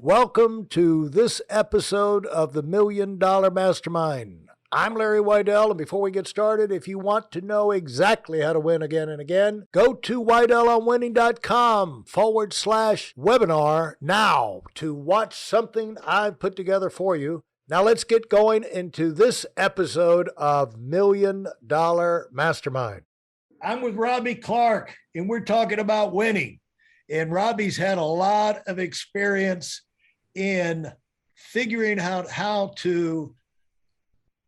Welcome to this episode of the Million Dollar Mastermind. I'm Larry Weidel, and before we get started, if you want to know exactly how to win again and again, go to WeidelOnWinning.com forward slash webinar now to watch something I've put together for you. Now let's get going into this episode of Million Dollar Mastermind. I'm with Robby Clark, and we're talking about winning. And Robby's had a lot of experience in figuring out how to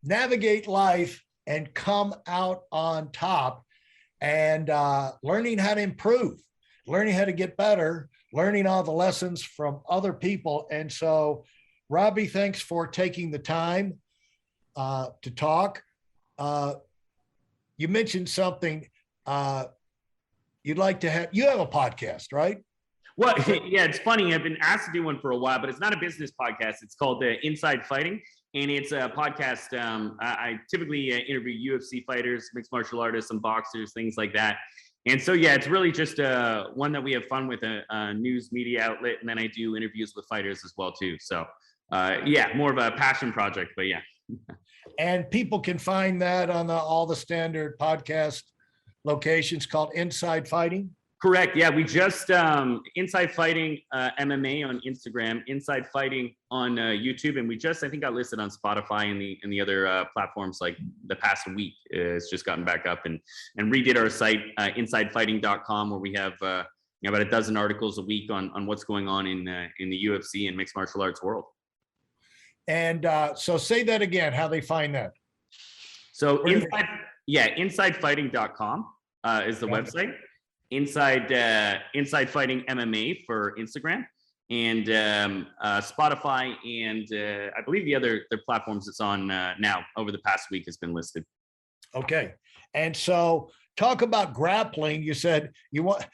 navigate life and come out on top and uh, learning how to improve, learning how to get better, learning all the lessons from other people. And so, Robby, thanks for taking the time uh, to talk. Uh, you mentioned something uh, you'd like to have. You have a podcast, right? Well, yeah, it's funny. I've been asked to do one for a while, but it's not a business podcast. It's called uh, Inside Fighting, and it's a podcast. Um, I, I typically uh, interview UFC fighters, mixed martial artists, some boxers, things like that. And so, yeah, it's really just uh, one that we have fun with a, a, news media outlet, and then I do interviews with fighters as well too. So, uh, yeah, more of a passion project, but yeah. and people can find that on the, all the standard podcast locations called Inside Fighting. Correct. Yeah, we just um, Inside Fighting uh, MMA on Instagram, Inside Fighting on uh, YouTube, and we just I think got listed on Spotify and the and the other uh, platforms like the past week. It's just gotten back up and and redid our site uh, InsideFighting.com where we have uh, you know, about a dozen articles a week on on what's going on in uh, in the UFC and mixed martial arts world. And uh, so, say that again. How they find that? So inside, yeah, InsideFighting.com uh, is the okay. website inside uh, inside fighting MMA for Instagram and um, uh, Spotify and uh, I believe the other the platforms it's on uh, now over the past week has been listed. Okay, and so talk about grappling. You said you want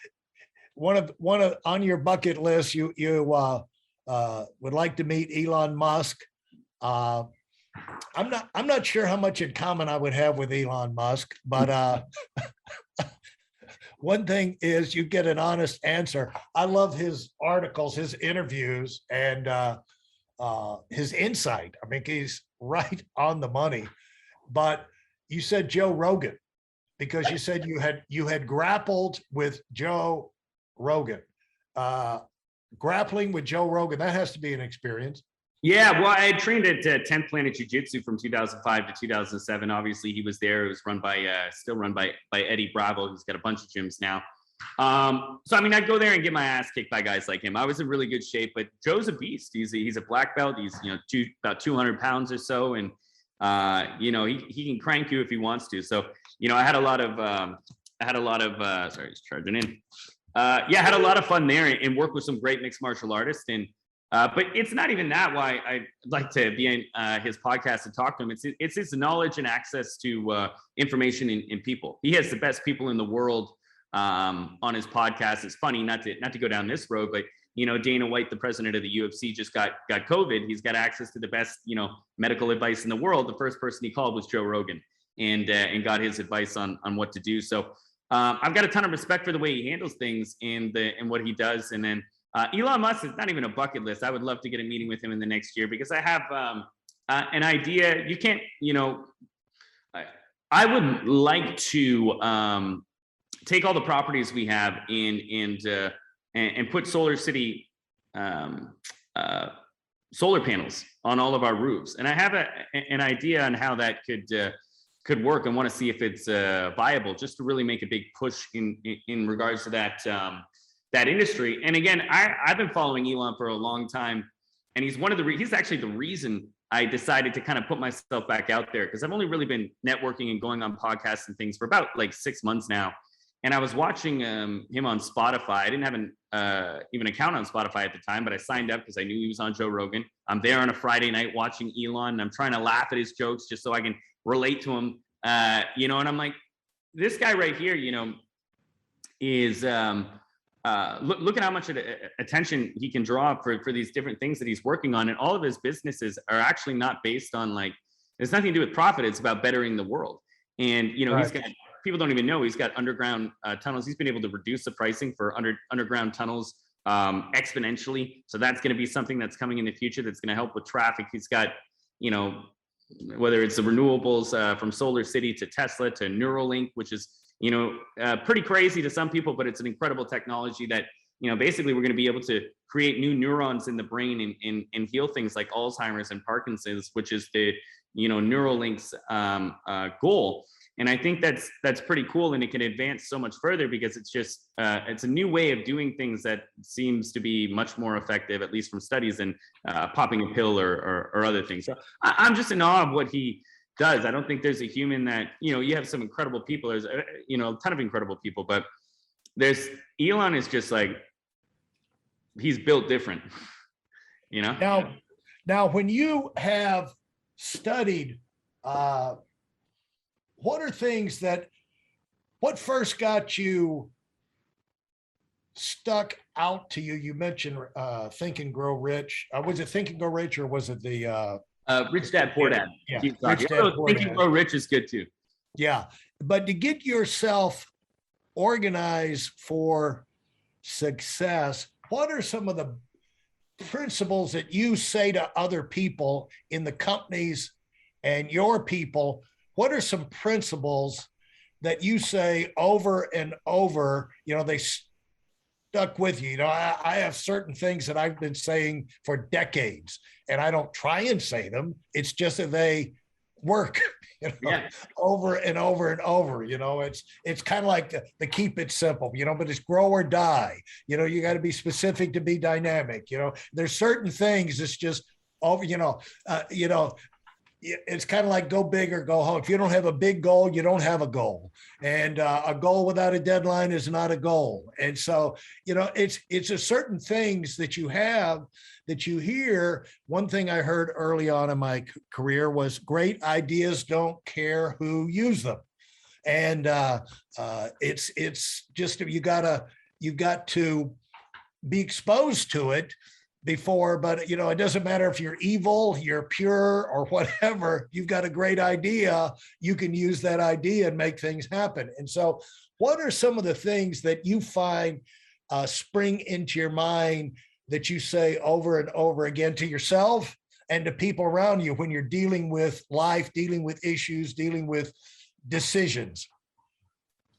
one of one of on your bucket list. You you uh, uh, would like to meet Elon Musk. Uh, I'm not I'm not sure how much in common I would have with Elon Musk, but uh, one thing is you get an honest answer. I love his articles, his interviews, and uh, uh, his insight. I mean, he's right on the money. But you said Joe Rogan because you said you had you had grappled with Joe Rogan. Uh, grappling with Joe Rogan that has to be an experience. Yeah, well, I trained at uh, 10th Planet Jiu Jitsu from 2005 to 2007. Obviously, he was there. It was run by, uh, still run by by Eddie Bravo. He's got a bunch of gyms now. Um, so I mean, I'd go there and get my ass kicked by guys like him. I was in really good shape, but Joe's a beast. He's a, he's a black belt. He's you know two about 200 pounds or so, and uh, you know he he can crank you if he wants to. So you know, I had a lot of um, I had a lot of uh, sorry, he's charging in. Uh, yeah, I had a lot of fun there and, and worked with some great mixed martial artists and uh, but it's not even that why I'd like to be in uh, his podcast and talk to him. It's it's his knowledge and access to uh, information in, in, people. He has the best people in the world um, on his podcast. It's funny not to not to go down this road, but you know Dana White, the president of the UFC, just got got COVID. He's got access to the best you know medical advice in the world. The first person he called was Joe Rogan, and uh, and got his advice on on what to do. So um, I've got a ton of respect for the way he handles things and the and what he does, and then uh, Elon Musk is not even a bucket list. I would love to get a meeting with him in the next year because I have um, uh, an idea. You can't, you know, I, I would like to um, take all the properties we have in and uh, and, and, put Solar City um, uh, solar panels on all of our roofs. And I have a, an idea on how that could uh, could work and want to see if it's uh, viable just to really make a big push in in, in regards to that um, that industry. And again, I, I've been following Elon for a long time, and he's one of the re- he's actually the reason I decided to kind of put myself back out there because I've only really been networking and going on podcasts and things for about like six months now. And I was watching um, him on Spotify. I didn't have an uh, even account on Spotify at the time, but I signed up because I knew he was on Joe Rogan. I'm there on a Friday night watching Elon, and I'm trying to laugh at his jokes just so I can relate to him. Uh, you know, and I'm like, this guy right here, you know, is um, uh, look, look at how much attention he can draw for, for these different things that he's working on. And all of his businesses are actually not based on like, it's nothing to do with profit. It's about bettering the world. And, you know, right. he's got, people don't even know he's got underground uh, tunnels. He's been able to reduce the pricing for under underground tunnels um, exponentially. So that's going to be something that's coming in the future that's going to help with traffic. He's got, you know, whether it's the renewables uh, from Solar City to Tesla to Neuralink, which is, you know, uh, pretty crazy to some people, but it's an incredible technology that, you know, basically we're going to be able to create new neurons in the brain and, and, and heal things like Alzheimer's and Parkinson's, which is the, you know, Neuralink's um, uh, goal. And i think that's that's pretty cool and it can advance so much further because it's just uh, it's a new way of doing things that seems to be much more effective at least from studies than uh, popping a pill or, or, or other things. So I, i'm just in awe of what he does i don't think there's a human that you know you have some incredible people there's uh, you know a ton of incredible people but there's elon is just like he's built different you know Now, now, when you have studied, uh, what are things that, what first got you stuck out to you? You mentioned, uh, Think and Grow Rich. Uh, was it Think and Grow Rich or was it the, uh, uh, rich dad poor dad yeah, Keep Rich talking. Dad, Poor Think and Dad. Grow rich is good too Yeah, but to get yourself organized for success, what are some of the principles that you say to other people in the companies and your people? What are some principles that you say over and over? You know, they stuck with you. You know, I, I have certain things that I've been saying for decades, and I don't try and say them. It's just that they work. You know? yeah over and over and over. You know, it's it's kind of like the, the keep it simple, you know, but it's grow or die. You know, you got to be specific to be dynamic. You know, there's certain things it's just over, you know, uh, you know, it's kind of like go big or go home. If you don't have a big goal, you don't have a goal. And uh, a goal without a deadline is not a goal. And so, you know, it's it's a certain things that you have that you hear. One thing I heard early on in my career was great ideas don't care who use them. And uh, uh, it's it's just you gotta you got to be exposed to it before but you know it doesn't matter if you're evil you're pure or whatever you've got a great idea you can use that idea and make things happen. And so what are some of the things that you find uh, spring into your mind that you say over and over again to yourself and to people around you when you're dealing with life dealing with issues dealing with decisions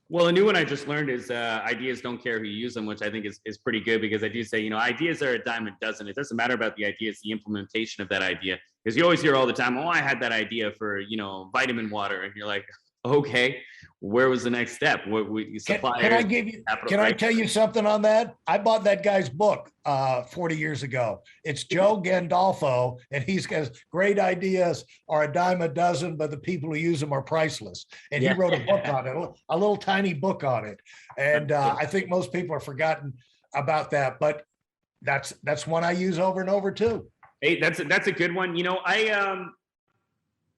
Well, a new one I just learned is uh, ideas don't care who you use them, which I think is, is pretty good because I do say, you know, ideas are a dime a dozen. It doesn't matter about the idea, it's the implementation of that idea. Because you always hear all the time, oh, I had that idea for, you know, vitamin water. And you're like, okay, where was the next step? What we Can, suppliers? can I give you, can I tell you something on that? I bought that guy's book uh, 40 years ago. It's Joe Gandolfo, and he's got great ideas are a dime a dozen, but the people who use them are priceless. And he wrote a book on it, a little- a little tiny book on it. And uh, I think most people have forgotten about that, but that's that's one I use over and over too. Hey, that's a, that's a good one. You know, I um,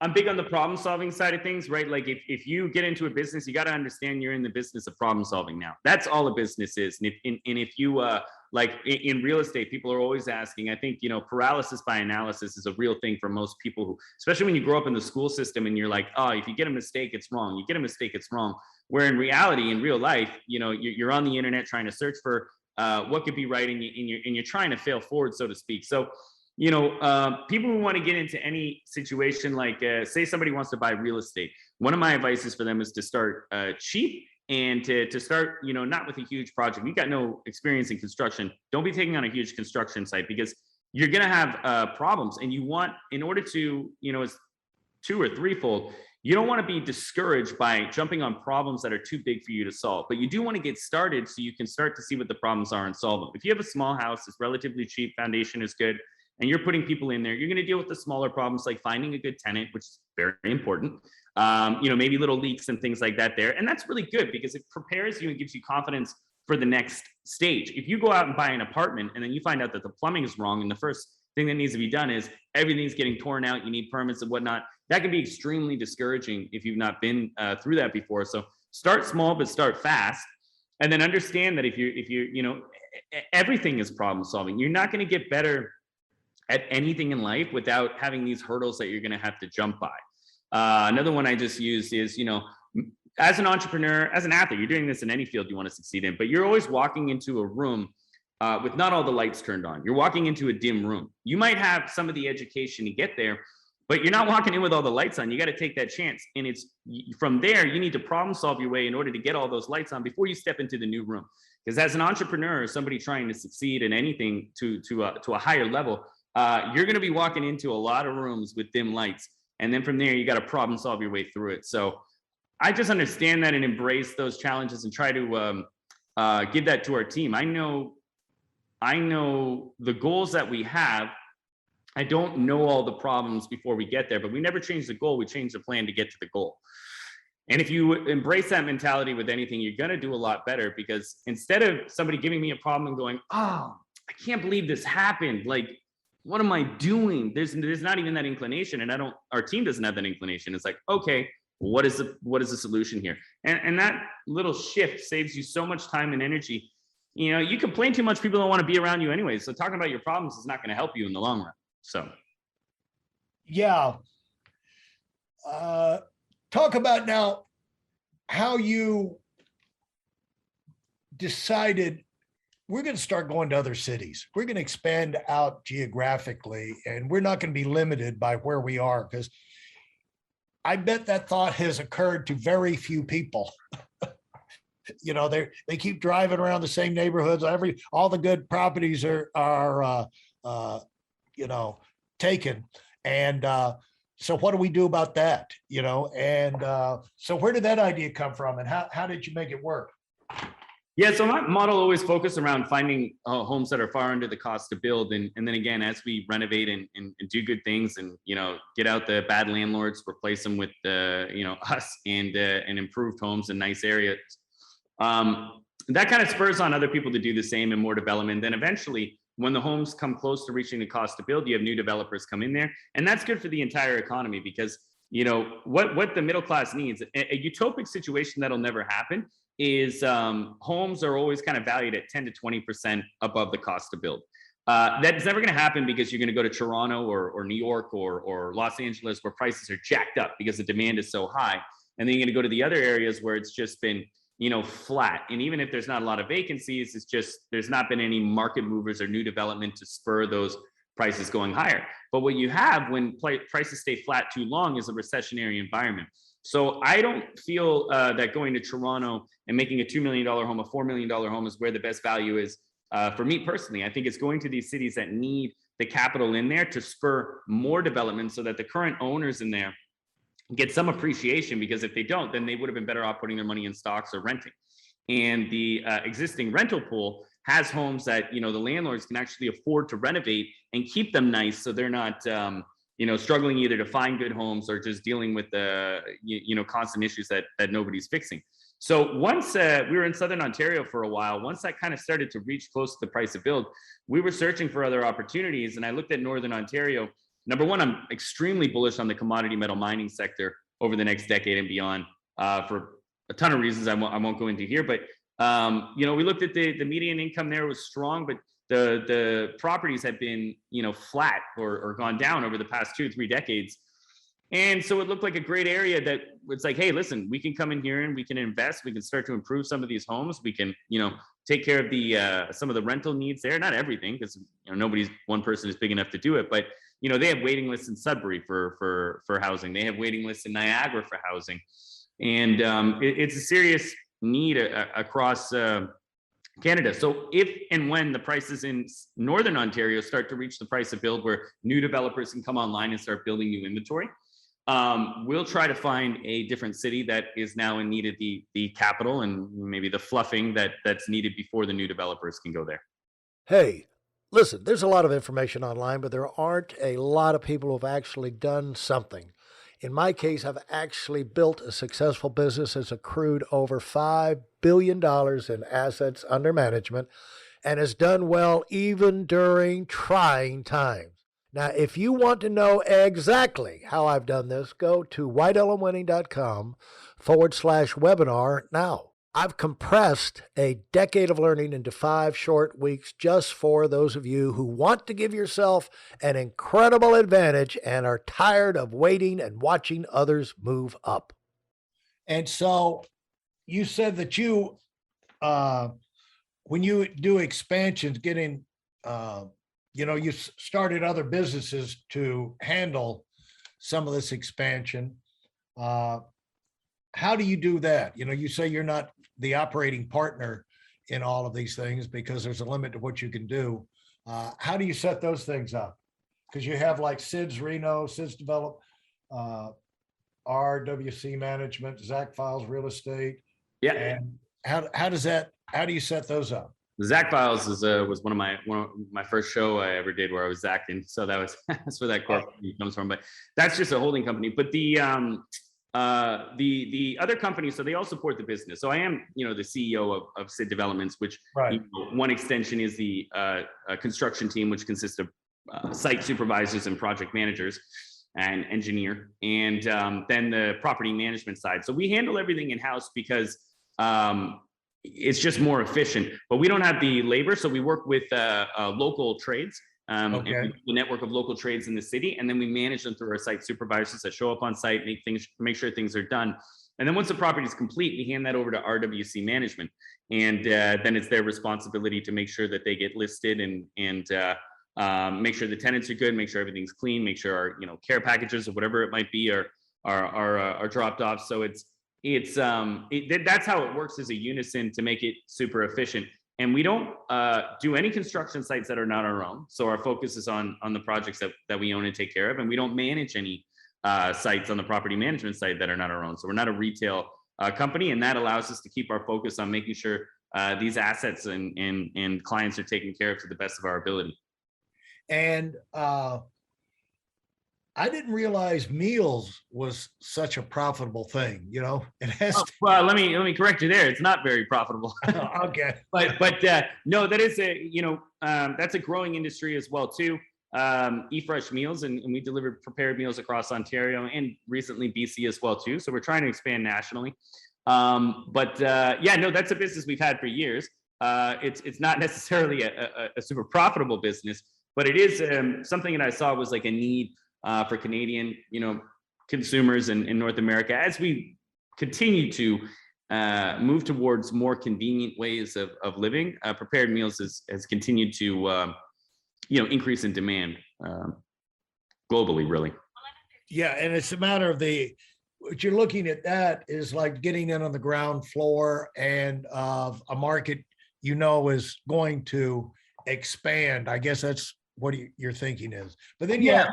I'm big on the problem solving side of things, right? Like if if you get into a business, you got to understand you're in the business of problem solving now. That's all a business is. And if and, and if you uh like in, in real estate, people are always asking. I think you know paralysis by analysis is a real thing for most people who, especially when you grow up in the school system and you're like, oh, if you get a mistake, it's wrong. You get a mistake, it's wrong. Where in reality, in real life, you know, you're, you're on the internet trying to search for uh, what could be right, and, you, and you're and you're trying to fail forward, so to speak. So you know, uh, people who want to get into any situation, like uh, say somebody wants to buy real estate, one of my advices for them is to start uh, cheap and to, to start, you know, not with a huge project. You got no experience in construction. Don't be taking on a huge construction site because you're going to have uh, problems. And you want, in order to, you know, it's two or threefold. You don't want to be discouraged by jumping on problems that are too big for you to solve, but you do want to get started so you can start to see what the problems are and solve them. If you have a small house, it's relatively cheap, foundation is good, and you're putting people in there, you're going to deal with the smaller problems like finding a good tenant, which is very important. Um, you know, maybe little leaks and things like that there. And that's really good because it prepares you and gives you confidence for the next stage. If you go out and buy an apartment and then you find out that the plumbing is wrong and the first thing that needs to be done is everything's getting torn out, you need permits and whatnot, that can be extremely discouraging if you've not been uh, through that before. So start small, but start fast. And then understand that if you, if you, you know, everything is problem solving. You're not going to get better at anything in life without having these hurdles that you're going to have to jump by. Uh, another one I just used is, you know, as an entrepreneur, as an athlete, you're doing this in any field you want to succeed in, but you're always walking into a room uh, with not all the lights turned on. You're walking into a dim room. You might have some of the education to get there, but you're not walking in with all the lights on. You got to take that chance. And it's from there, you need to problem solve your way in order to get all those lights on before you step into the new room. Because as an entrepreneur, somebody trying to succeed in anything to, to, a, to a higher level, uh, you're going to be walking into a lot of rooms with dim lights. And then from there, you got to problem solve your way through it. So I just understand that and embrace those challenges and try to um, uh, give that to our team. I know, I know the goals that we have. I don't know all the problems before we get there, but we never change the goal. We change the plan to get to the goal. And if you embrace that mentality with anything, you're going to do a lot better because instead of somebody giving me a problem and going, "Oh, I can't believe this happened," like what am I doing? There's there's not even that inclination, and I don't. Our team doesn't have that inclination. It's like, okay, what is the what is the solution here? And and that little shift saves you so much time and energy. You know, you complain too much, people don't want to be around you anyway. So talking about your problems is not going to help you in the long run. So, yeah. Uh, talk about now how you decided we're going to start going to other cities. We're going to expand out geographically, and we're not going to be limited by where we are because I bet that thought has occurred to very few people. you know, they they keep driving around the same neighborhoods. Every all the good properties are are uh, uh, you know taken, and uh, so what do we do about that? You know, and uh, so where did that idea come from, and how how did you make it work? Yeah, so my model always focused around finding uh, homes that are far under the cost to build, and and then again, as we renovate and, and, and do good things, and you know, get out the bad landlords, replace them with the you know us, and uh, and improved homes in nice areas. Um, that kind of spurs on other people to do the same and more development. Then eventually, when the homes come close to reaching the cost to build, you have new developers come in there, and that's good for the entire economy because you know what what the middle class needs. A, a utopic situation that'll never happen is um, homes are always kind of valued at 10 to 20% above the cost to build. Uh, that's never going to happen because you're going to go to Toronto or, or New York or, or Los Angeles where prices are jacked up because the demand is so high. And then you're going to go to the other areas where it's just been, you know, flat. And even if there's not a lot of vacancies, it's just there's not been any market movers or new development to spur those prices going higher. But what you have when prices stay flat too long is a recessionary environment. So I don't feel uh, that going to Toronto and making a $2 million home, a $4 million home is where the best value is uh, for me personally. I think it's going to these cities that need the capital in there to spur more development so that the current owners in there get some appreciation because if they don't, then they would have been better off putting their money in stocks or renting. And the uh, existing rental pool has homes that, you know, the landlords can actually afford to renovate and keep them nice so they're not, um, you know struggling either to find good homes or just dealing with the you, you know constant issues that that nobody's fixing. So once uh, we were in southern ontario for a while once that kind of started to reach close to the price of build we were searching for other opportunities and i looked at northern ontario. Number one i'm extremely bullish on the commodity metal mining sector over the next decade and beyond uh, for a ton of reasons I won't, I won't go into here but um, you know we looked at the the median income there was strong but the the properties have been you know flat or, or gone down over the past two three decades. And so it looked like a great area that it's like hey listen we can come in here and we can invest. We can start to improve some of these homes. We can you know take care of the uh, some of the rental needs there. Not everything because you know nobody's one person is big enough to do it but you know they have waiting lists in sudbury for for for housing. They have waiting lists in niagara for housing. And um, it, it's a serious need a, a, across uh, Canada. So if and when the prices in Northern Ontario start to reach the price of build where new developers can come online and start building new inventory, um, we'll try to find a different city that is now in need of the, the capital and maybe the fluffing that that's needed before the new developers can go there. Hey, listen, there's a lot of information online, but there aren't a lot of people who've actually done something in my case, I've actually built a successful business that's accrued over $5 billion in assets under management and has done well even during trying times. Now, if you want to know exactly how I've done this, go to WeidelOnWinning.com forward slash webinar now. I've compressed a decade of learning into five short weeks just for those of you who want to give yourself an incredible advantage and are tired of waiting and watching others move up. And so you said that you uh, when you do expansions, getting, uh, you know, you started other businesses to handle some of this expansion. Uh, How do you do that? You know, you say you're not the operating partner in all of these things because there's a limit to what you can do. Uh, How do you set those things up? Because you have like SIDS Reno, SIDS Develop, uh, RWC Management, Zach Files Real Estate, Yeah, and how, how does that, how do you set those up? Zach Files is uh, was one of my one of my first show I ever did where I was acting. So that was that's where that corporate comes from. But that's just a holding company. But the um uh the the other companies, so they all support the business. So I am you know the CEO of of Sid Developments, which you know, one extension is the uh, uh, construction team, which consists of uh, site supervisors and project managers and engineer, and um, then the property management side. So we handle everything in house because um, it's just more efficient. But we don't have the labor, so we work with uh, uh, local trades. Um, Okay. a network of local trades in the city, and then we manage them through our site supervisors that show up on site, make things, make sure things are done. And then once the property is complete, we hand that over to RWC management. And uh, then it's their responsibility to make sure that they get listed and, and uh, um, make sure the tenants are good, make sure everything's clean, make sure our, you know, care packages or whatever it might be are, are, are, uh, are dropped off. So it's, it's, um, it, that's how it works as a unison to make it super efficient. And we don't uh, do any construction sites that are not our own. So our focus is on, on the projects that, that we own and take care of. And we don't manage any uh, sites on the property management side that are not our own. So we're not a retail uh, company, and that allows us to keep our focus on making sure uh, these assets and, and, and clients are taken care of to the best of our ability. And uh, I didn't realize meals was such a profitable thing, you know? It has, Oh, well, let me let me correct you there. It's not very profitable. okay, but but uh, no, that is a you know um, that's a growing industry as well too. Um, eFresh meals, and, and we deliver prepared meals across Ontario and recently BC as well too. So we're trying to expand nationally. Um, but uh, yeah, no, that's a business we've had for years. Uh, it's it's not necessarily a, a, a super profitable business, but it is um, something that I saw was like a need uh, for Canadian you know consumers in, in North America as we continue to uh, move towards more convenient ways of, of living, uh, prepared meals has, has continued to, um, you know, increase in demand um, globally, really. yeah, and it's a matter of the, what you're looking at that is like getting in on the ground floor and of a market you know is going to expand. I guess that's what you- your thinking is. But then, yeah,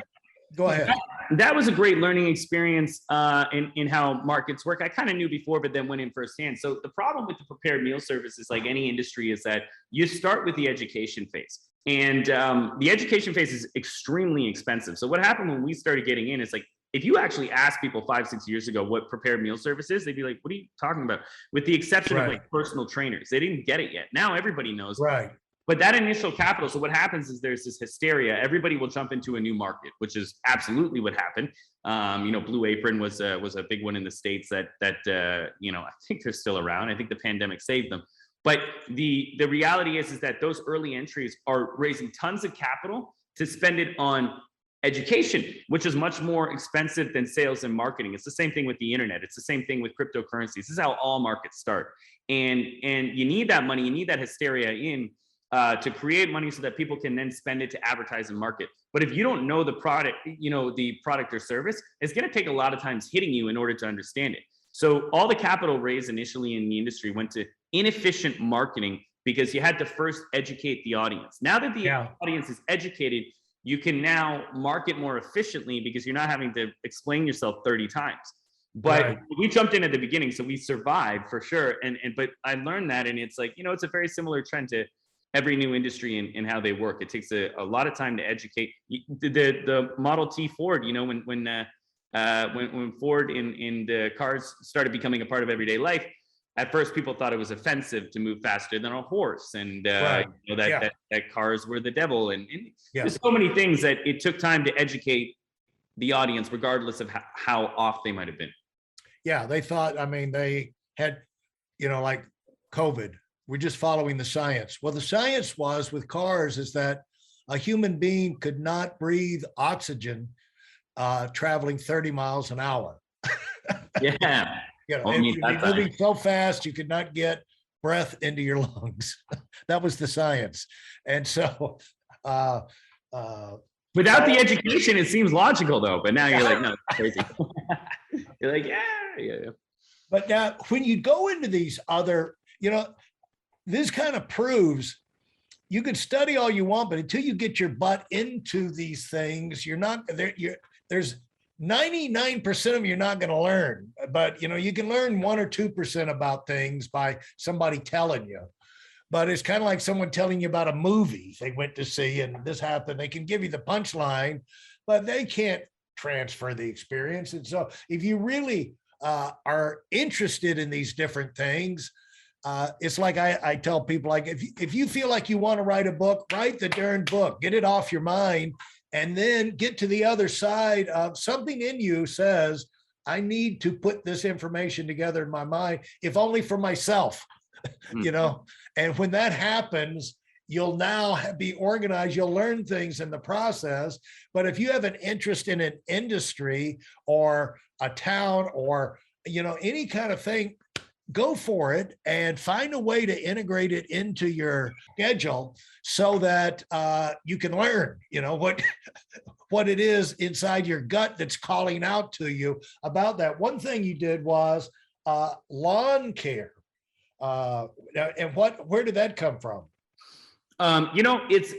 go ahead. That was a great learning experience uh, in, in how markets work. I kind of knew before, but then went in firsthand. So the problem with the prepared meal service is like any industry is that you start with the education phase. And um, the education phase is extremely expensive. So what happened when we started getting in is like, if you actually ask people five, six years ago what prepared meal service is, they'd be like, what are you talking about? With the exception of like personal trainers. They didn't get it yet. Now everybody knows. Right, But that initial capital, so what happens is there's this hysteria. Everybody will jump into a new market, which is absolutely what happened. Um, you know, Blue Apron was a, was a big one in the states that that uh, you know I think they're still around. I think the pandemic saved them. But the the reality is is that those early entries are raising tons of capital to spend it on education, which is much more expensive than sales and marketing. It's the same thing with the internet. It's the same thing with cryptocurrencies. This is how all markets start. And and you need that money, you need that hysteria in uh, to create money so that people can then spend it to advertise and market. But if you don't know the product, you know, the product or service, it's going to take a lot of times hitting you in order to understand it. So all the capital raised initially in the industry went to inefficient marketing because you had to first educate the audience. Now that the Yeah. audience is educated, you can now market more efficiently because you're not having to explain yourself 30 times. But Right. we jumped in at the beginning, so we survived for sure. And and but I learned that, and it's like you know, it's a very similar trend to every new industry and, and how they work. It takes a, a lot of time to educate. The, the the Model T Ford, you know, when when uh, uh, when when Ford in in the cars started becoming a part of everyday life, at first people thought it was offensive to move faster than a horse, and uh, Right. you know, that, Yeah. that that cars were the devil, and, and Yeah. there's so many things that it took time to educate the audience, regardless of how, how off they might have been. yeah, they thought, I mean, they had, you know, like COVID, we're just following the science. Well, the science was with cars is that a human being could not breathe oxygen uh, traveling 30 miles an hour. Yeah. You know, if you'd that time. moving so fast, you could not get breath into your lungs. that was the science. And so, uh, uh, Without the education, it seems logical though. But now you're like, no, it's crazy. you're like, yeah, yeah, yeah. but now when you go into these other, you know, this kind of proves you can study all you want, but until you get your butt into these things, you're not there. You're there's 99% of you're not going to learn, but you know, you can learn one or 2% about things by somebody telling you. But it's kind of like someone telling you about a movie they went to see and this happened. They can give you the punchline, but they can't transfer the experience. And so if you really uh, are interested in these different things, uh, it's like I, I tell people like if if you feel like you want to write a book, write the darn book, get it off your mind, and then get to the other side of something in you says, I need to put this information together in my mind, if only for myself, you know. And when that happens, you'll now be organized. You'll learn things in the process. But if you have an interest in an industry or a town or you know any kind of thing, go for it and find a way to integrate it into your schedule so that uh, you can learn you know what what it is inside your gut that's calling out to you about that. One thing you did was uh, lawn care. Uh, and what where did that come from? Um, you know, it's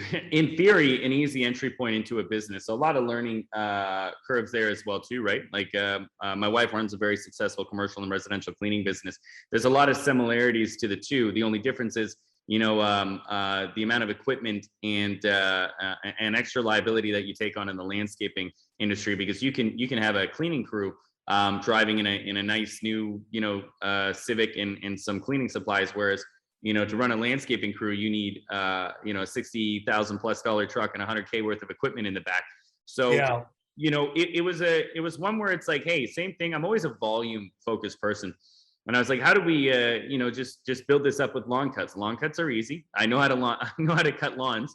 in theory an easy entry point into a business. So A lot of learning uh, curves there as well too, right? Like um, uh, my wife runs a very successful commercial and residential cleaning business. There's a lot of similarities to the two. The only difference is, you know, um, uh, the amount of equipment and uh, uh, and extra liability that you take on in the landscaping industry because you can you can have a cleaning crew um, driving in a in a nice new you know uh, Civic and and some cleaning supplies, whereas you know to run a landscaping crew you need uh, you know a sixty thousand plus dollar truck and a hundred k worth of equipment in the back. So yeah. you know it, it was a it was one where it's like hey same thing. I'm always a volume focused person. And i was like how do we uh you know just just build this up with lawn cuts? Lawn cuts are easy. I know how to lawn i know how to cut lawns.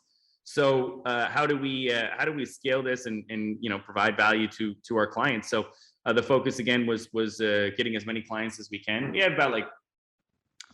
So uh, how do we uh, how do we scale this and and you know provide value to to our clients? So uh, the focus again was was uh, getting as many clients as we can. We had about like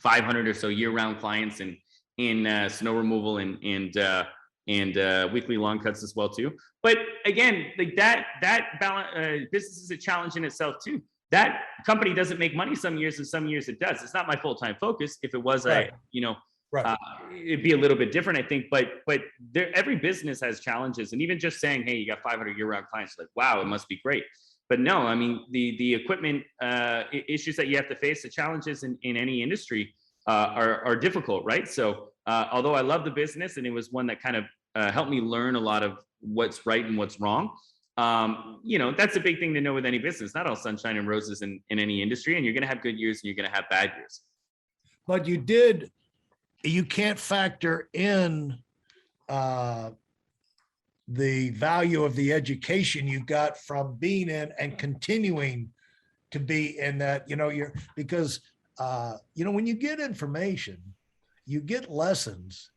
500 or so year-round clients in in uh, snow removal and and uh, and uh, weekly lawn cuts as well too. But again, like that that balance uh, business is a challenge in itself too. That company doesn't make money some years, and some years it does. It's not my full time focus. If it was, Right. I you know, right uh, it'd be a little bit different, I think. But but there, every business has challenges, and even just saying, hey, you got 500 year round clients, like wow, it must be great. But no, I mean the the equipment uh, issues that you have to face, the challenges in in any industry uh, are are difficult, right? So uh, although I love the business and it was one that kind of uh, helped me learn a lot of what's right and what's wrong. Um, you know, that's a big thing to know with any business. Not all sunshine and roses in, in any industry, and you're going to have good years and you're going to have bad years. but you did you can't factor in uh the value of the education you got from being in and continuing to be in that you know you're because uh you know when you get information you get lessons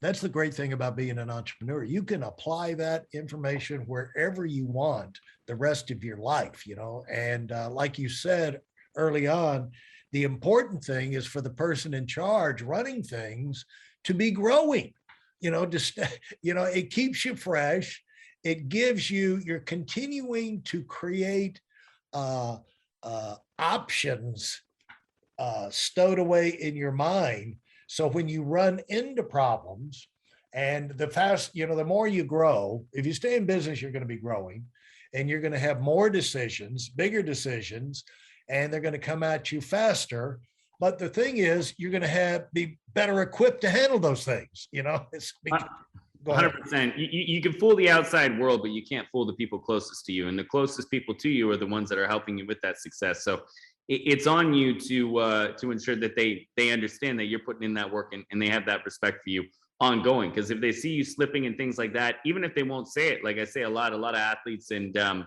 that's the great thing about being an entrepreneur. You can apply that information wherever you want the rest of your life you know? And uh, like you said early on the important thing is for the person in charge running things to be growing you know just you know it keeps you fresh it gives you you're continuing to create uh, uh, options uh, stowed away in your mind so when you run into problems and the fast you know the more you grow if you stay in business you're going to be growing and you're going to have more decisions bigger decisions and they're going to come at you faster. But the thing is, you're going to have be better equipped to handle those things. You know, it's 100%. You, you you can fool the outside world, but you can't fool the people closest to you. And the closest people to you are the ones that are helping you with that success. So it, it's on you to uh, to ensure that they they understand that you're putting in that work and, and they have that respect for you ongoing. Because if they see you slipping and things like that, even if they won't say it, like I say a lot, a lot of athletes and um,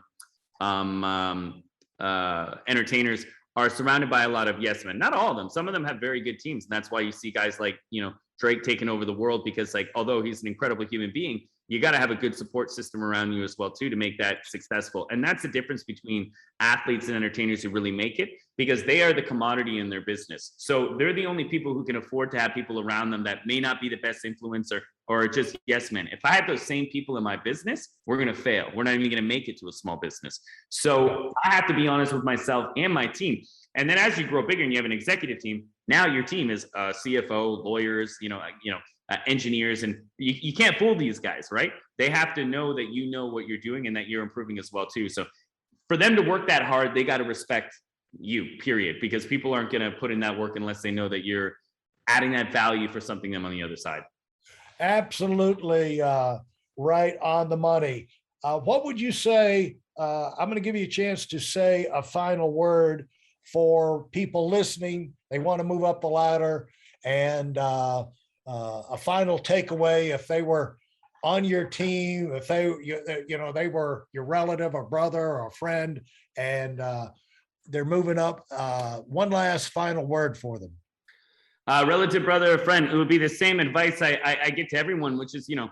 um, um, uh, entertainers are surrounded by a lot of yes men. Not all of them. Some of them have very good teams, and that's why you see guys like you know Drake taking over the world because like although he's an incredible human being, you got to have a good support system around you as well too to make that successful and that's the difference between athletes and entertainers who really make it because they are the commodity in their business. So they're the only people who can afford to have people around them that may not be the best influencer or just yes men. If i had those same people in my business we're going to fail. We're not even going to make it to a small business. So i have to be honest with myself and my team. And then as you grow bigger and you have an executive team now your team is uh, cfo lawyers you know you know uh, engineers and you, you can't fool these guys right? They have to know that you know what you're doing and that you're improving as well too. So for them to work that hard they got to respect you period because people aren't going to put in that work unless they know that you're adding that value for something them on the other side Absolutely uh, right on the money. Uh, what would you say? Uh, I'm going to give you a chance to say a final word for people listening. They want to move up the ladder, and uh, uh, a final takeaway if they were on your team, if they you, you know they were your relative, a brother, or friend, and uh, they're moving up. Uh, one last final word for them. uh, relative brother or friend it would be the same advice I, I i get to everyone which is you know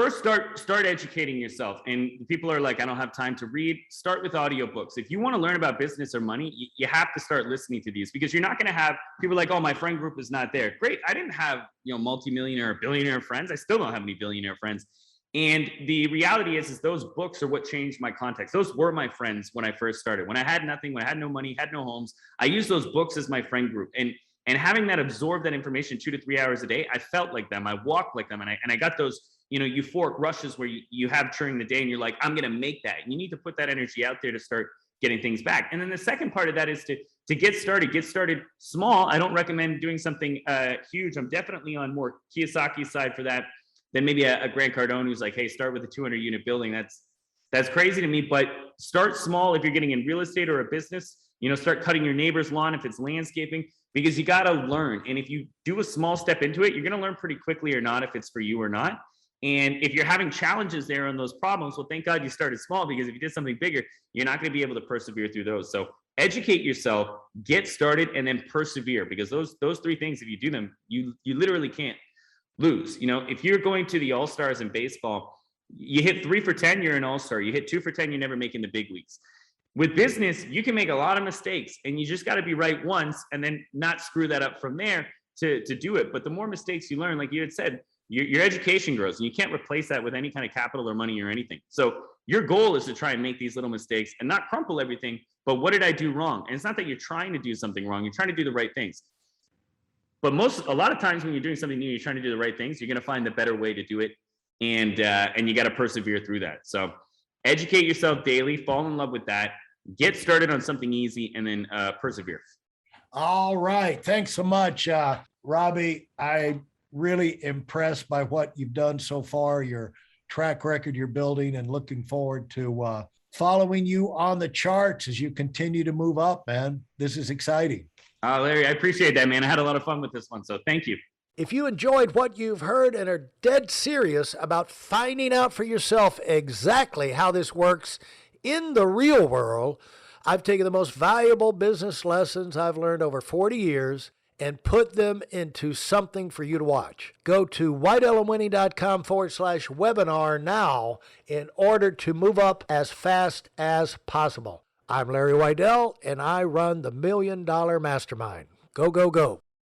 first start start educating yourself. And people are like i don't have time to read. Start with audiobooks. If you want to learn about business or money you, you have to start listening to these because you're not going to have people like oh my friend group is not there. Great i didn't have you know multimillionaire or billionaire friends. I still don't have any billionaire friends and the reality is is those books are what changed my context. Those were my friends when i first started. When i had nothing when i had no money had no homes i used those books as my friend group. And and having that absorb that information two to three hours a day i felt like them. I walked like them. And i, and I got those you know euphoric rushes where you, you have during the day and you're like i'm to make that. You need to put that energy out there to start getting things back. And then the second part of that is to to get started get started small. I don't recommend doing something uh, huge. I'm definitely on more kiyosaki's side for that than maybe a, a grant cardone who's like hey start with a 200 unit building that's that's crazy to me but start small if you're getting in real estate or a business you know start cutting your neighbor's lawn if it's landscaping because you got to learn. And if you do a small step into it, you're going to learn pretty quickly or not if it's for you or not. And if you're having challenges there on those problems, well, thank God you started small because if you did something bigger, you're not going to be able to persevere through those. So educate yourself, get started, and then persevere because those those three things, if you do them, you you literally can't lose. You know, if you're going to the All Stars in baseball, you hit three for ten, you're an All Star. You hit two for ten, you're never making the big leagues with business, you can make a lot of mistakes and you just got to be right once and then not screw that up from there to, to do it. But the more mistakes you learn, like you had said, your, your education grows and you can't replace that with any kind of capital or money or anything. So your goal is to try and make these little mistakes and not crumple everything. But what did I do wrong? And it's not that you're trying to do something wrong, you're trying to do the right things. But most, a lot of times when you're doing something new, you're trying to do the right things, you're going to find the better way to do it. And, uh, and you got to persevere through that. So educate yourself daily, fall in love with that, get started on something easy, and then uh, persevere. All right. Thanks so much, uh, Robby. I really impressed by what you've done so far, your track record you're building, and looking forward to uh, following you on the charts as you continue to move up, man. This is exciting. Uh, Larry, I appreciate that, man. I had a lot of fun with this one. So thank you. If you enjoyed what you've heard and are dead serious about finding out for yourself exactly how this works in the real world, I've taken the most valuable business lessons I've learned over 40 years and put them into something for you to watch. Go to WeidelOnWinning.com forward slash webinar now in order to move up as fast as possible. I'm Larry Weidel, and I run the Million Dollar Mastermind. Go, go, go.